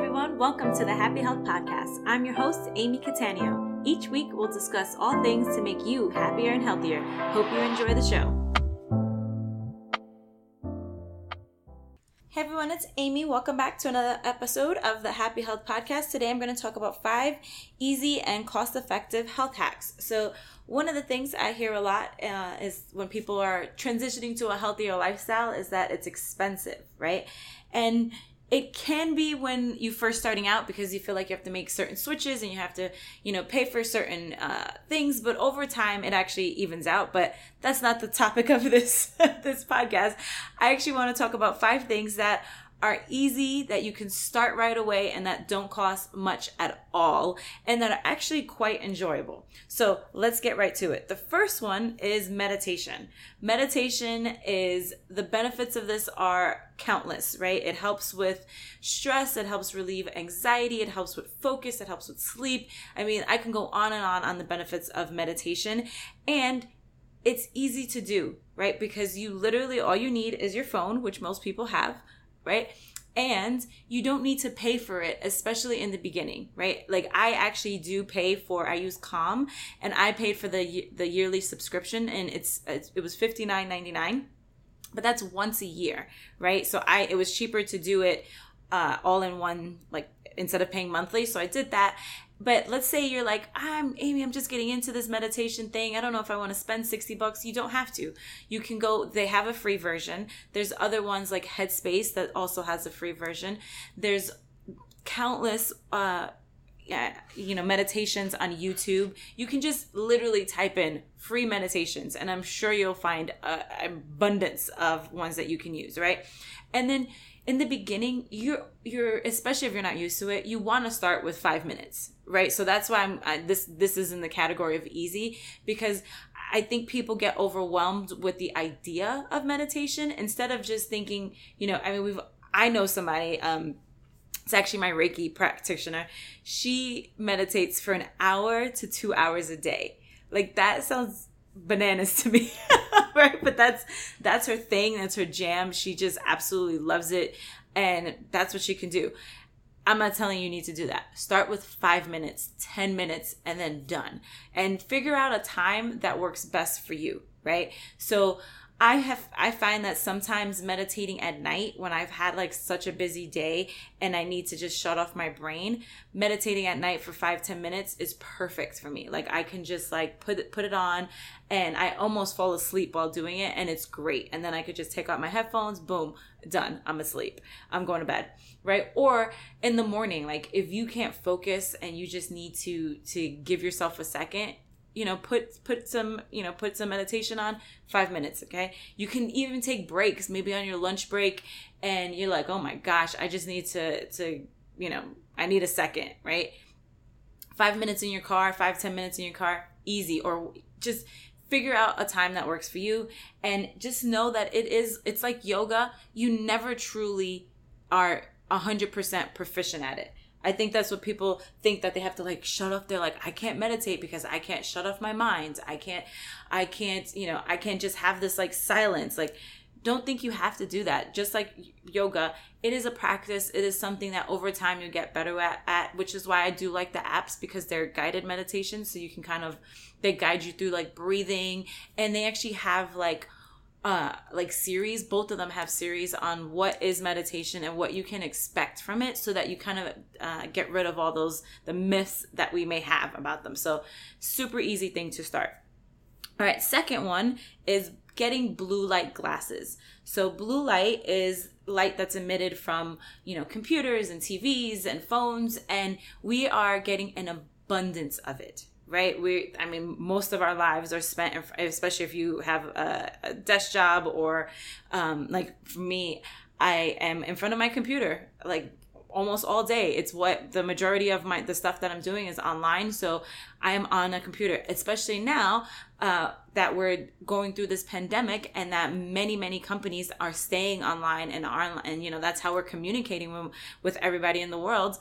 everyone. Welcome to the Happy Health Podcast. I'm your host, Amy Catania. Each week, we'll discuss all things to make you happier and healthier. Hope you enjoy the show. Hey everyone, it's Amy. Welcome back to another episode of the Happy Health Podcast. Today I'm going to talk about five easy and cost effective health hacks. So, one of the things I hear a lot uh, is when people are transitioning to a healthier lifestyle is that it's expensive, right? And it can be when you first starting out because you feel like you have to make certain switches and you have to you know pay for certain uh, things but over time it actually evens out but that's not the topic of this this podcast. I actually want to talk about five things that are easy, that you can start right away, and that don't cost much at all, and that are actually quite enjoyable. So let's get right to it. The first one is meditation. Meditation is the benefits of this are countless, right? It helps with stress, it helps relieve anxiety, it helps with focus, it helps with sleep. I mean, I can go on and on on the benefits of meditation, and it's easy to do, right? Because you literally all you need is your phone, which most people have right? And you don't need to pay for it, especially in the beginning, right? Like I actually do pay for. I use Calm, and I paid for the the yearly subscription, and it's, it's it was fifty nine ninety nine, but that's once a year, right? So I it was cheaper to do it uh, all in one, like instead of paying monthly. So I did that, but let's say you're like i'm amy i'm just getting into this meditation thing. I don't know if i want to spend 60 bucks. You don't have to. You can go they have a free version. There's other ones like headspace that also has a free version. There's countless uh you know meditations on youtube you can just literally type in free meditations and i'm sure you'll find an abundance of ones that you can use right? And then in the beginning you're you're especially if you're not used to it you want to start with five minutes right? So that's why i'm I, this this is in the category of easy because i think people get overwhelmed with the idea of meditation instead of just thinking you know i mean we've i know somebody um it's actually my reiki practitioner. She meditates for an hour to two hours a day. Like that sounds bananas to me right? But that's that's her thing. That's her jam. She just absolutely loves it. And that's what she can do. I'm not telling you you need to do that. Start with five minutes ten minutes and then done. And figure out a time that works best for you right? So I have I find that sometimes meditating at night when I've had like such a busy day and I need to just shut off my brain, meditating at night for five ten minutes is perfect for me. Like I can just like put it put it on and I almost fall asleep while doing it and it's great. And then I could just take out my headphones, boom, done. I'm asleep. I'm going to bed. Right? Or in the morning, like if you can't focus and you just need to to give yourself a second, you know put put some you know put some meditation on five minutes okay? You can even take breaks maybe on your lunch break and you're like oh my gosh i just need to to you know i need a second right? Five minutes in your car five ten minutes in your car easy or just figure out a time that works for you and just know that it is it's like yoga. You never truly are 100% proficient at it I think that's what people think that they have to like shut off. They're like, I can't meditate because I can't shut off my mind. I can't, I can't, you know, I can't just have this like silence. Like, don't think you have to do that. Just like yoga, it is a practice. It is something that over time you get better at, at, which is why I do like the apps because they're guided meditations. So you can kind of, they guide you through like breathing and they actually have like, uh like series. Both of them have series on what is meditation and what you can expect from it so that you kind of uh, get rid of all those the myths that we may have about them. So super easy thing to start. All right second one is getting blue light glasses. So blue light is light that's emitted from you know computers and tvs and phones and we are getting an abundance of it right? We i mean most of our lives are spent especially if you have a, a desk job or um, like for me i am in front of my computer like almost all day. It's what the majority of my the stuff that i'm doing is online so i am on a computer especially now uh, that we're going through this pandemic and that many many companies are staying online and are and you know that's how we're communicating with, with everybody in the world.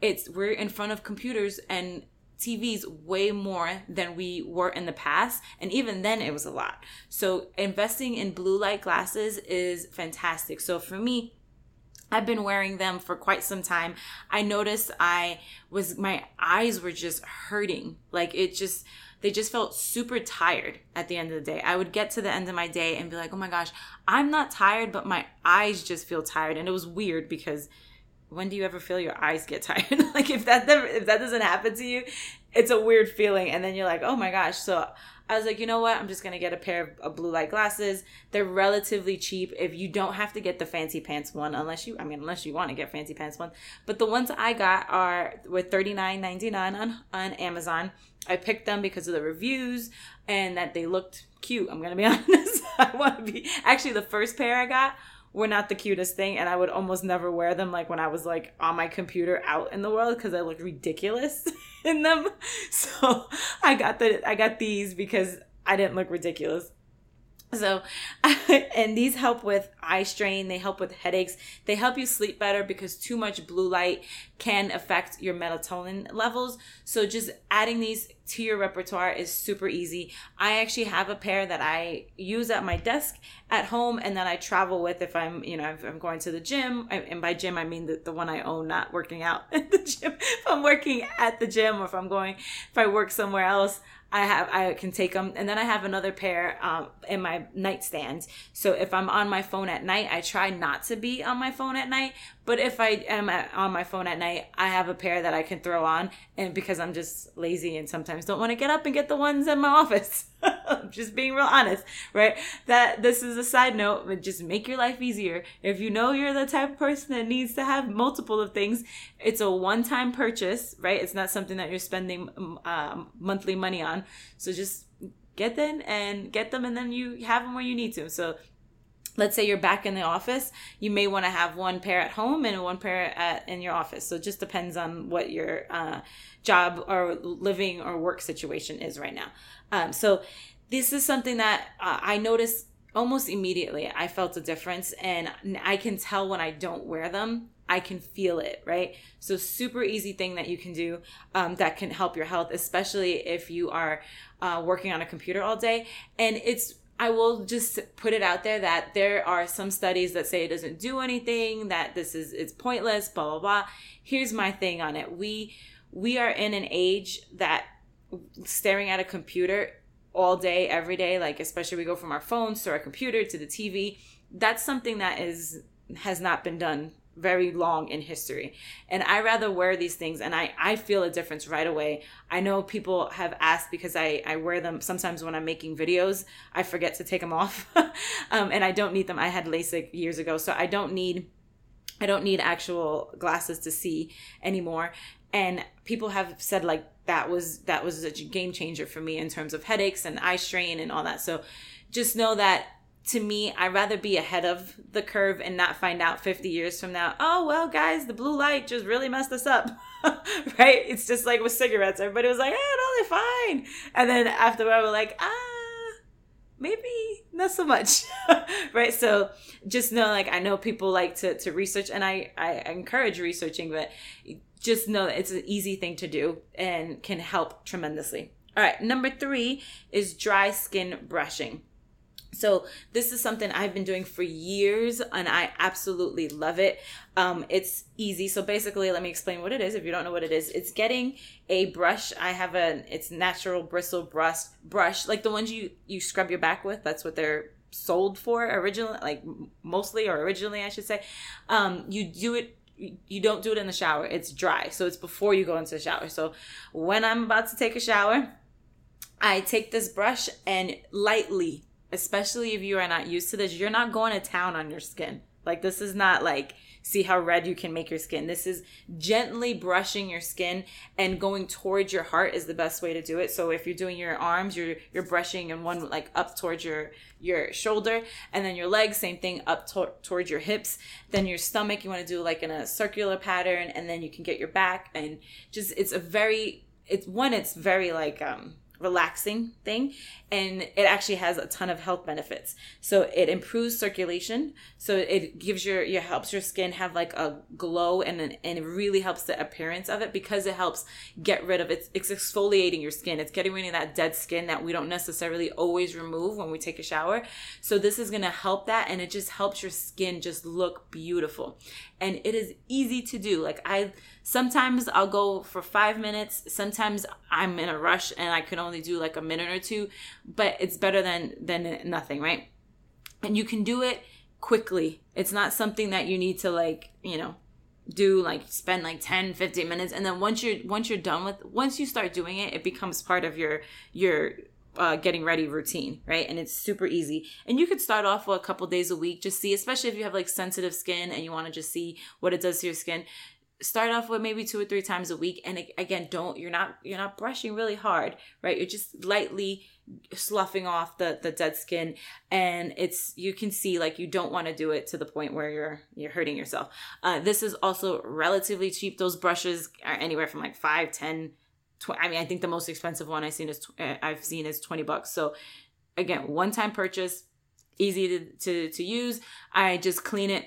It's we're in front of computers and TVs way more than we were in the past. And even then, it was a lot. So, investing in blue light glasses is fantastic. So, for me, I've been wearing them for quite some time. I noticed I was my eyes were just hurting. Like it just they just felt super tired at the end of the day. I would get to the end of my day and be like, "Oh my gosh, I'm not tired, but my eyes just feel tired." And it was weird because when do you ever feel your eyes get tired? like if that never, if that doesn't happen to you, it's a weird feeling and then you're like, "Oh my gosh." So I was like, you know what? I'm just gonna get a pair of, blue light glasses. They're relatively cheap. If you don't have to get the fancy pants one, unless you, I mean, unless you want to get fancy pants one. But the ones I got are with $39.99 on on Amazon. I picked them because of the reviews and that they looked cute. I'm gonna be honest. I want to be actually the first pair I got were not the cutest thing and I would almost never wear them like when I was like on my computer out in the world because I looked ridiculous in them. So I got the I got these because I didn't look ridiculous. So, and these help with eye strain, they help with headaches, they help you sleep better because too much blue light can affect your melatonin levels. So, just adding these to your repertoire is super easy. I actually have a pair that I use at my desk at home and that I travel with if I'm, you know, if I'm going to the gym. And by gym, I mean the, the one I own, not working out at the gym. If I'm working at the gym or if I'm going, if I work somewhere else, I have I can take them, and then I have another pair um, in my nightstand. So if I'm on my phone at night, I try not to be on my phone at night. But if I am at, on my phone at night, I have a pair that I can throw on, and because I'm just lazy and sometimes don't want to get up and get the ones in my office. just being real honest, right? That this is a side note, but just make your life easier. If you know you're the type of person that needs to have multiple of things, it's a one-time purchase, right? It's not something that you're spending um, monthly money on. So just get them and get them, and then you have them where you need to. So let's say you're back in the office you may want to have one pair at home and one pair at in your office so it just depends on what your uh, job or living or work situation is right now um, so this is something that uh, i noticed almost immediately i felt a difference and i can tell when i don't wear them I can feel it, right? So, super easy thing that you can do um, that can help your health, especially if you are uh, working on a computer all day. And it's I will just put it out there that there are some studies that say it doesn't do anything, that this is it's pointless, blah blah blah. Here's my thing on it. We we are in an age that staring at a computer all day every day like especially we go from our phones to our computer to the TV that's something that is has not been done very long in history. And I rather wear these things and I, I feel a difference right away. I know people have asked because I, I wear them sometimes when I'm making videos, I forget to take them off. um, and I don't need them. I had LASIK years ago, so I don't need I don't need actual glasses to see anymore. And people have said like that was that was a game changer for me in terms of headaches and eye strain and all that. So just know that to me, I'd rather be ahead of the curve and not find out 50 years from now, oh, well, guys, the blue light just really messed us up. right? It's just like with cigarettes. Everybody was like, oh, no, they're fine. And then after we're like, ah, maybe not so much. right? So just know, like, I know people like to, to research and I, I encourage researching, but just know that it's an easy thing to do and can help tremendously. All right. Number three is dry skin brushing. So this is something I've been doing for years and I absolutely love it. Um, it's easy. So basically, let me explain what it is. If you don't know what it is, it's getting a brush. I have a, it's natural bristle brush, brush, like the ones you, you scrub your back with. That's what they're sold for originally, like mostly or originally, I should say. Um, you do it you don't do it in the shower. It's dry. So it's before you go into the shower. So when I'm about to take a shower, I take this brush and lightly especially if you are not used to this, you're not going to town on your skin. Like this is not like see how red you can make your skin. This is gently brushing your skin and going towards your heart is the best way to do it. So if you're doing your arms, you're you're brushing and one like up towards your your shoulder and then your legs same thing up to- towards your hips. Then your stomach you want to do like in a circular pattern and then you can get your back and just it's a very it's one it's very like um relaxing thing and it actually has a ton of health benefits. So it improves circulation so it gives your it helps your skin have like a glow and an, and it really helps the appearance of it because it helps get rid of it it's exfoliating your skin. It's getting rid of that dead skin that we don't necessarily always remove when we take a shower. So this is going to help that and it just helps your skin just look beautiful and it is easy to do like i sometimes I'll go for five minutes. Sometimes I'm in a rush and I can only do like a minute or two, but it's better than than nothing, right? And you can do it quickly. It's not something that you need to like, you know, do like spend like 10 15 minutes and then once you're once you're done with once you start doing it it becomes part of your your uh, getting ready routine, right? And it's super easy. And you could start off with a couple days a week, just see, especially if you have like sensitive skin and you want to just see what it does to your skin start off with maybe two or three times a week. And again don't you're not you're not brushing really hard right? You're just lightly sloughing off the the dead skin. And it's you can see like you don't want to do it to the point where you're you're hurting yourself. Uh, this is also relatively cheap. Those brushes are anywhere from like 5 10 20, i mean i think the most expensive one i've seen is uh, i've seen is 20 bucks so again one time purchase easy to, to to use i just clean it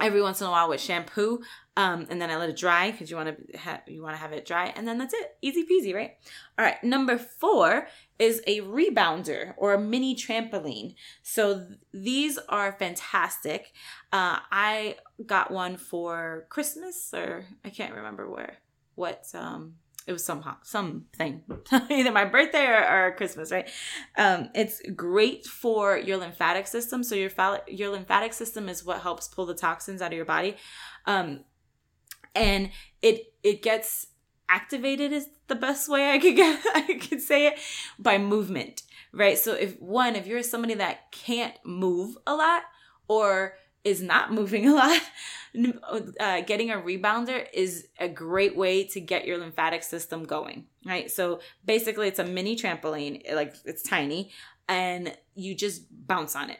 every once in a while with shampoo um, and then I let it dry because you want to ha- you want to have it dry, and then that's it, easy peasy, right? All right, number four is a rebounder or a mini trampoline. So th- these are fantastic. Uh, I got one for Christmas, or I can't remember where what um it was some something. Either my birthday or, or christmas right? Um, it's great for your lymphatic system. So your your lymphatic system is what helps pull the toxins out of your body. Um, and it it gets activated is the best way I could get I could say it by movement, right? So if one, if you're somebody that can't move a lot or is not moving a lot, uh, getting a rebounder is a great way to get your lymphatic system going, right? So basically, it's a mini trampoline, like it's tiny, and you just bounce on it.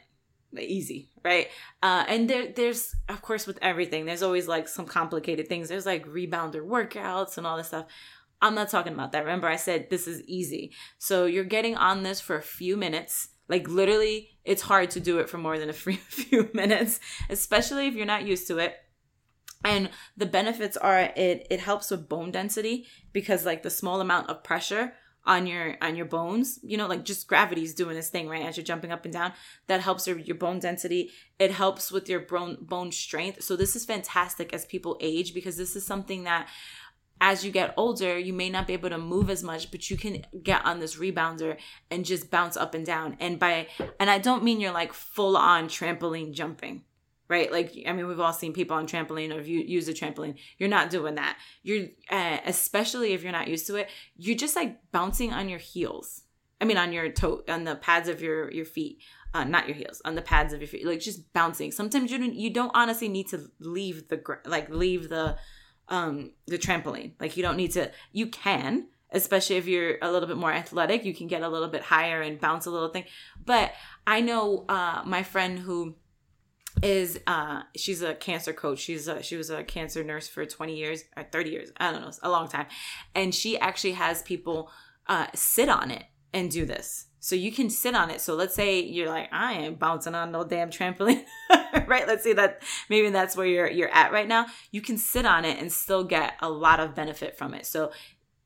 Easy right? Uh and there there's of course with everything there's always like some complicated things. There's like rebounder workouts and all this stuff. I'm not talking about that. Remember i said this is easy. So you're getting on this for a few minutes like literally it's hard to do it for more than a few minutes especially if you're not used to it. And the benefits are it it helps with bone density because like the small amount of pressure on your on your bones you know like just gravity's doing this thing right as you're jumping up and down that helps your, your bone density. It helps with your bone bone strength. So this is fantastic as people age because this is something that as you get older you may not be able to move as much but you can get on this rebounder and just bounce up and down and by and i don't mean you're like full on trampoline jumping right? Like, I mean, we've all seen people on trampoline or you use a trampoline. You're not doing that. You're, uh, especially if you're not used to it, you're just like bouncing on your heels. I mean, on your toe, on the pads of your your feet, uh, not your heels, on the pads of your feet, like just bouncing. Sometimes you don't, you don't honestly need to leave the like leave the um the trampoline. Like you don't need to. You can, especially if you're a little bit more athletic, you can get a little bit higher and bounce a little thing. But I know uh my friend who is uh she's a cancer coach she's a, she was a cancer nurse for 20 years or 30 years i don't know a long time and she actually has people uh sit on it and do this so you can sit on it so let's say you're like i ain't bouncing on no damn trampoline right let's say that maybe that's where you're you're at right now you can sit on it and still get a lot of benefit from it so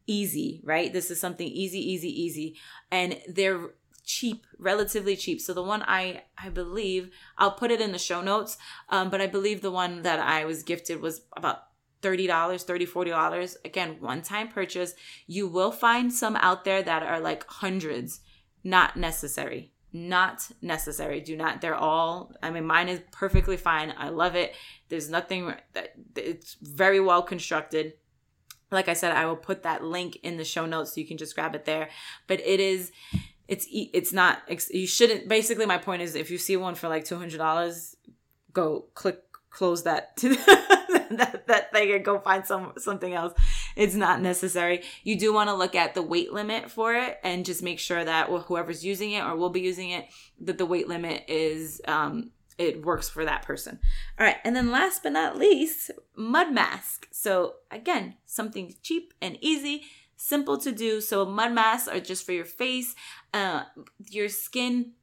easy right this is something easy easy easy and they're cheap, relatively cheap. So the one I I believe I'll put it in the show notes, um, but I believe the one that I was gifted was about $30, $30, $40. Again, one time purchase. You will find some out there that are like hundreds. Not necessary. Not necessary. Do not. They're all, I mean, mine is perfectly fine. I love it. There's nothing that it's very well constructed like I said, I will put that link in the show notes so you can just grab it there. But it is it's it's not you shouldn't basically my point is if you see one for like $200 go click close that to that, that thing and go find some something else it's not necessary you do want to look at the weight limit for it and just make sure that whoever's using it or will be using it that the weight limit is um it works for that person all right and then last but not least mud mask so again something cheap and easy simple to do. So mud masks are just for your face. Uh, your skin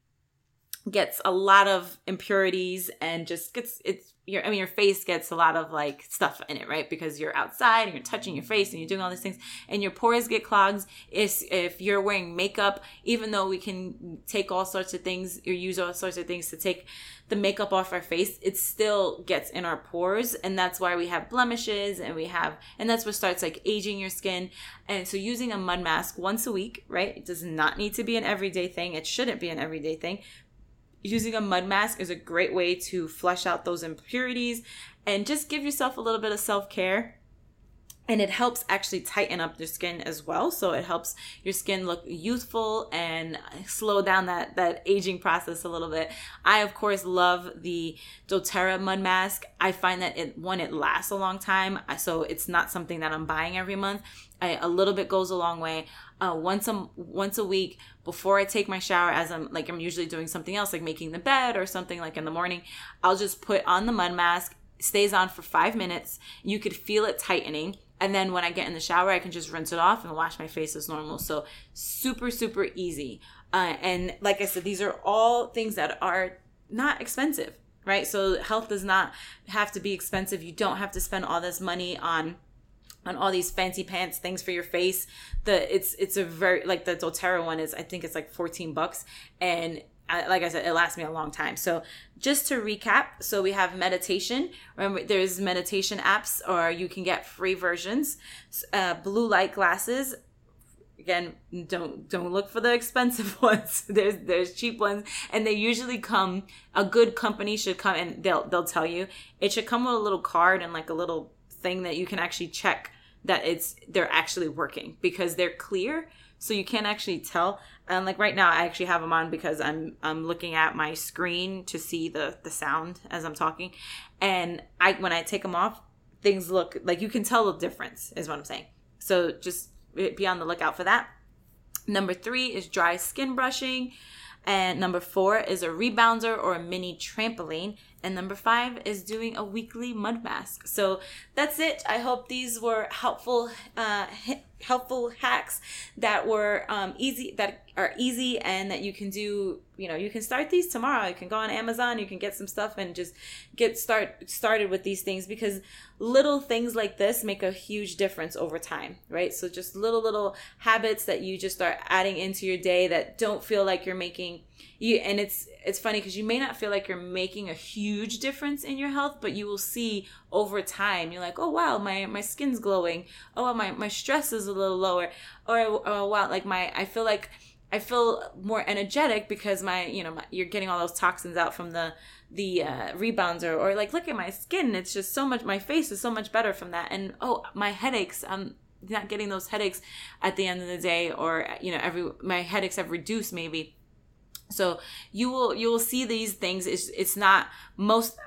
gets a lot of impurities and just gets it's your I mean your face gets a lot of like stuff in it, right? Because you're outside and you're touching your face and you're doing all these things and your pores get clogged. If if you're wearing makeup, even though we can take all sorts of things or use all sorts of things to take the makeup off our face, it still gets in our pores and that's why we have blemishes and we have and that's what starts like aging your skin. And so using a mud mask once a week, right? It does not need to be an everyday thing. It shouldn't be an everyday thing, using a mud mask is a great way to flush out those impurities and just give yourself a little bit of self care. And it helps actually tighten up your skin as well. So it helps your skin look youthful and slow down that, that aging process a little bit. I, of course, love the doTERRA mud mask. I find that it, one, it lasts a long time. So it's not something that I'm buying every month. I, a little bit goes a long way uh, once a once a week before I take my shower, as I'm like I'm usually doing something else, like making the bed or something like in the morning. I'll just put on the mud mask. Stays on for five minutes. You could feel it tightening. And then when I get in the shower, I can just rinse it off and wash my face as normal. So super, super easy. Uh, and like I said, these are all things that are not expensive, right? So health does not have to be expensive. You don't have to spend all this money on on all these fancy pants things for your face. The it's it's a very like the doTERRA one is I think it's like 14 bucks and like I said, it lasts me a long time. So just to recap, so we have meditation. Remember, there's meditation apps, or you can get free versions. Uh, blue light glasses. Again, don't don't look for the expensive ones. there's there's cheap ones, and they usually come. A good company should come, and they'll they'll tell you it should come with a little card and like a little thing that you can actually check that it's they're actually working because they're clear so you can't actually tell. And like right now i actually have them on because i'm i'm looking at my screen to see the the sound as i'm talking. And i when i take them off things look like you can tell the difference is what i'm saying. So just be on the lookout for that. Number three is dry skin brushing. And number four is a rebounder or a mini trampoline. And number five is doing a weekly mud mask. So that's it. I hope these were helpful, uh, helpful hacks that were um, easy, that are easy, and that you can do. You know, you can start these tomorrow. You can go on Amazon. You can get some stuff and just get start started with these things because little things like this make a huge difference over time, right? So just little little habits that you just start adding into your day that don't feel like you're making you and it's it's funny because you may not feel like you're making a huge difference in your health but you will see over time you're like oh wow my my skin's glowing oh my my stress is a little lower or oh wow like my i feel like i feel more energetic because my you know my, you're getting all those toxins out from the the uh, rebounder or like look at my skin it's just so much my face is so much better from that and oh my headaches i'm not getting those headaches at the end of the day or you know every my headaches have reduced maybe so you will you will see these things. It's it's not most.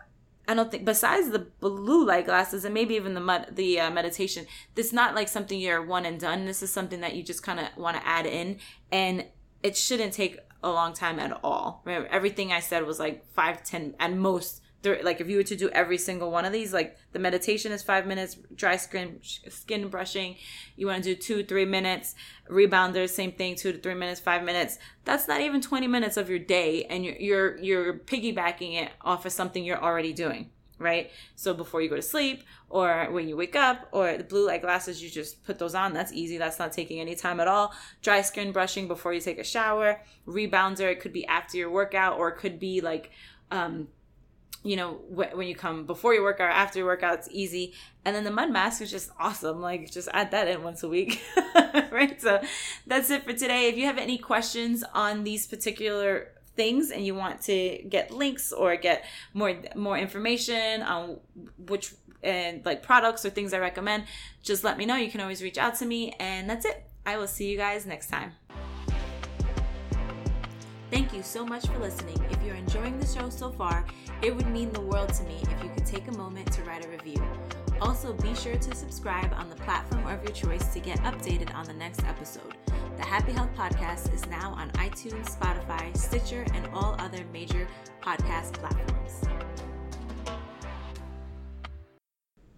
I don't think besides the blue light glasses and maybe even the mud, the uh, meditation. This not like something you're one and done. This is something that you just kind of want to add in, and it shouldn't take a long time at all. Remember, everything I said was like five, ten, at most like if you were to do every single one of these like the meditation is five minutes dry skin skin brushing you want to do two three minutes rebounder same thing two to three minutes five minutes. That's not even 20 minutes of your day and you're you're, you're piggybacking it off of something you're already doing right? So before you go to sleep or when you wake up or the blue light glasses you just put those on. That's easy. That's not taking any time at all. Dry skin brushing before you take a shower rebounder. It could be after your workout or it could be like um you know wh- when you come before your workout after your workout it's easy. And then the mud mask is just awesome like just add that in once a week right? So that's it for today. If you have any questions on these particular things and you want to get links or get more more information on which and like products or things i recommend just let me know. You can always reach out to me. And that's it. I will see you guys next time Thank you so much for listening. If you're enjoying the show so far, it would mean the world to me if you could take a moment to write a review. Also, be sure to subscribe on the platform of your choice to get updated on the next episode. The Happy Health Podcast is now on iTunes, Spotify, Stitcher, and all other major podcast platforms.